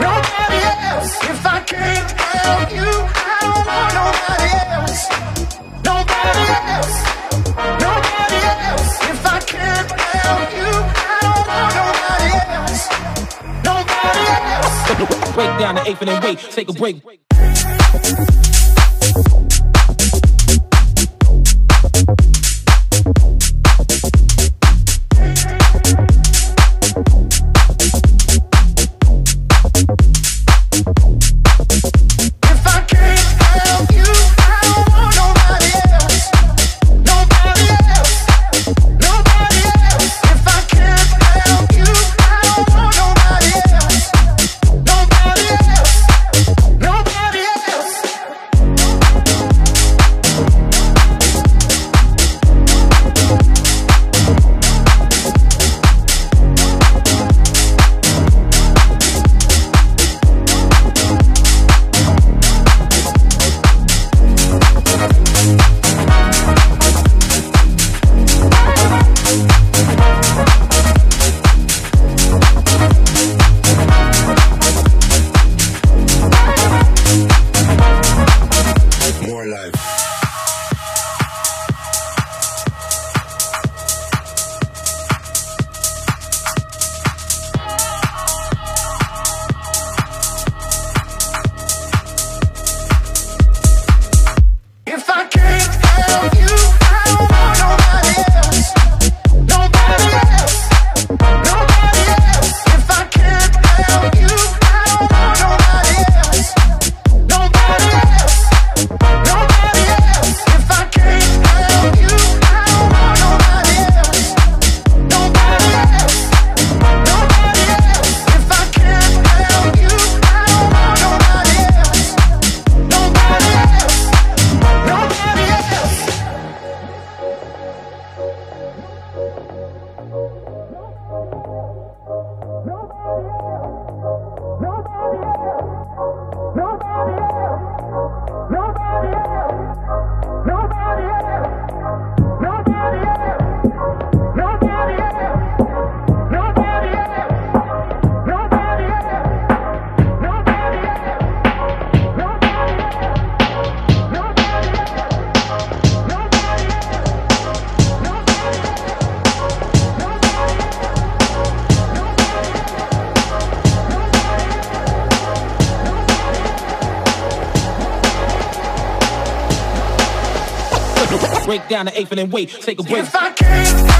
nobody else. If I can't you, I don't want nobody else. Nobody else. Nobody else. If I can't you, I don't want nobody else. Nobody else. Break down the eighth and then wait. Take a break. Break down the eighth and then wait, take a break. If I can't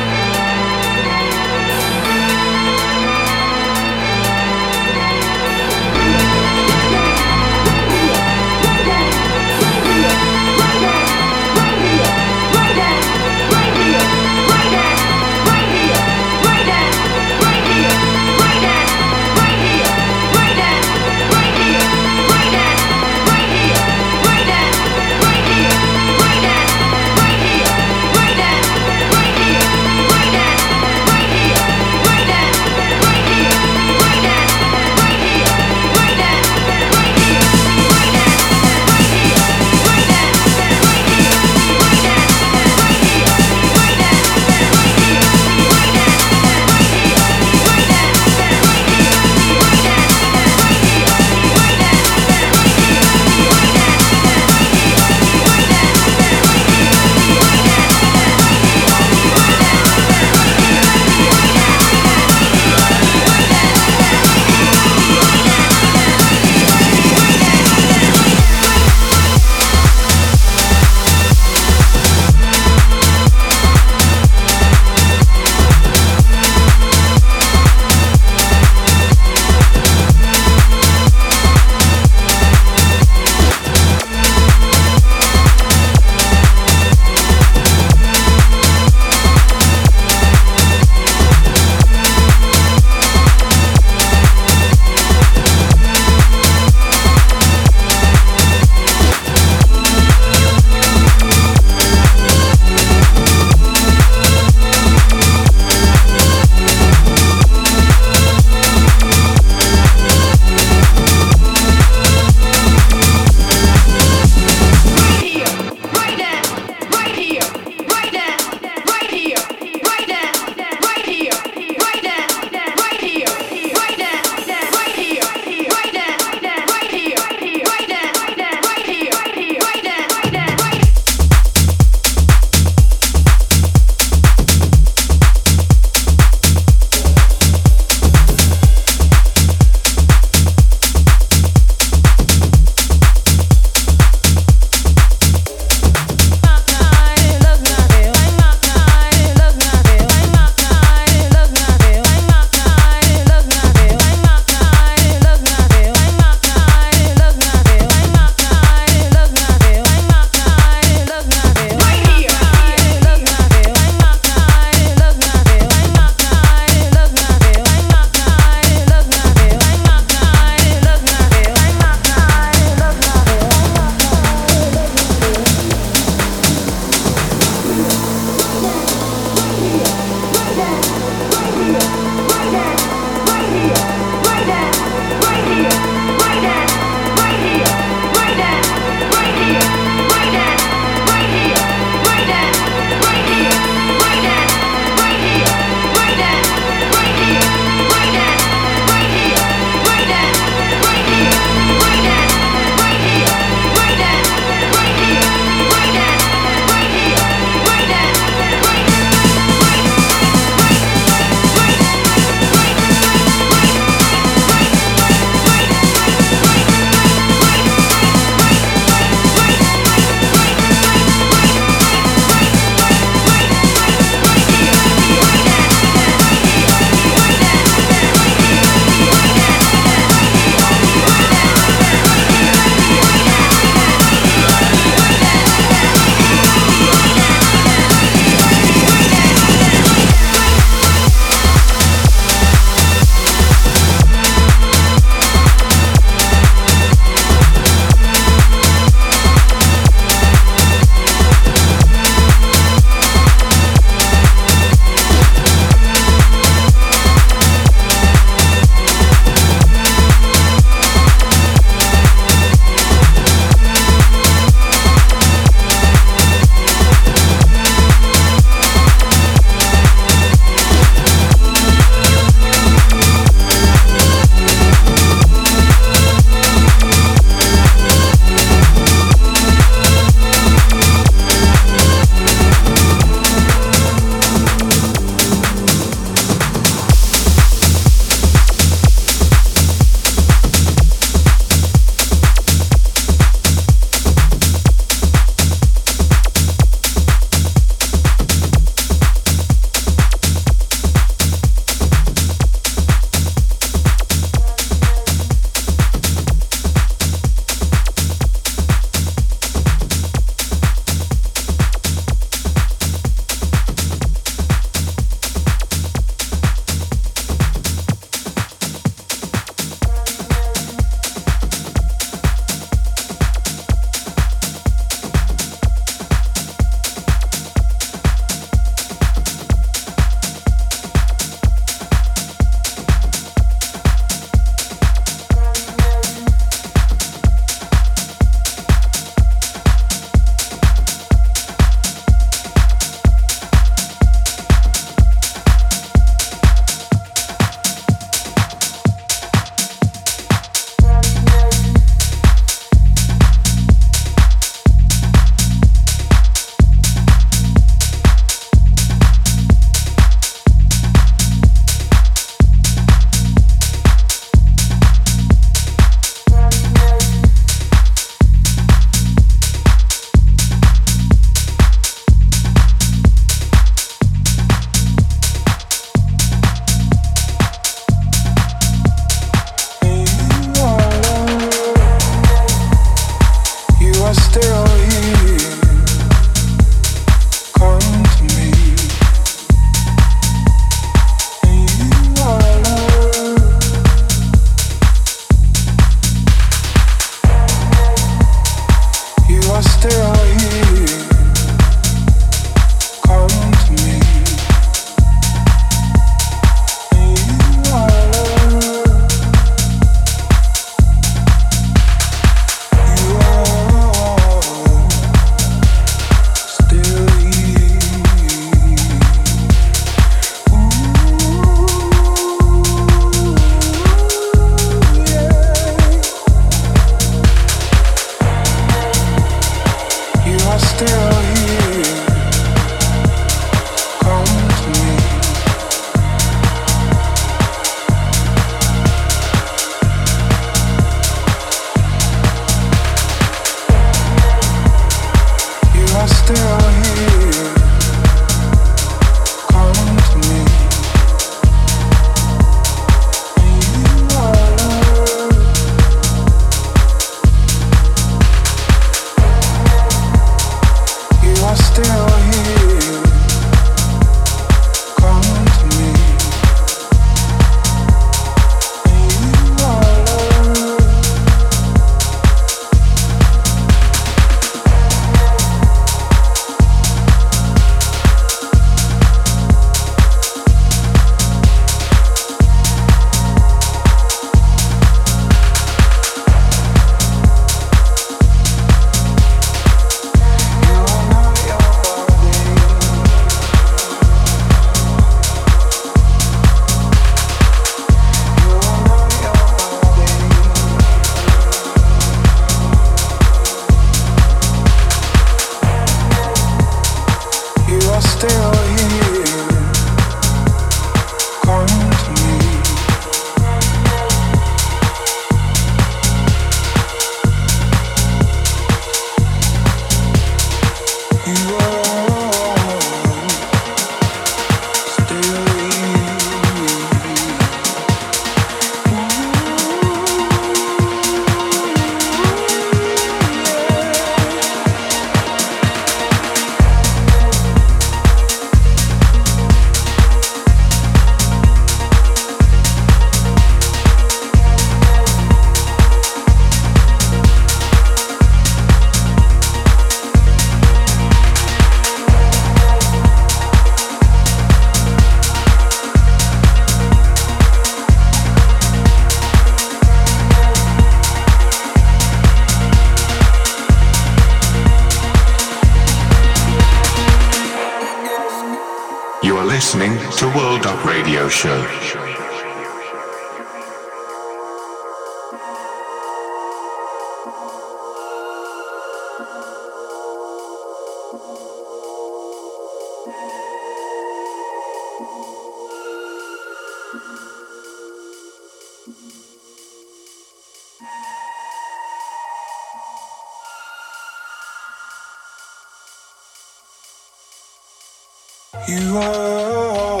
You are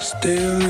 still.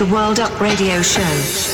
To World Up Radio Show.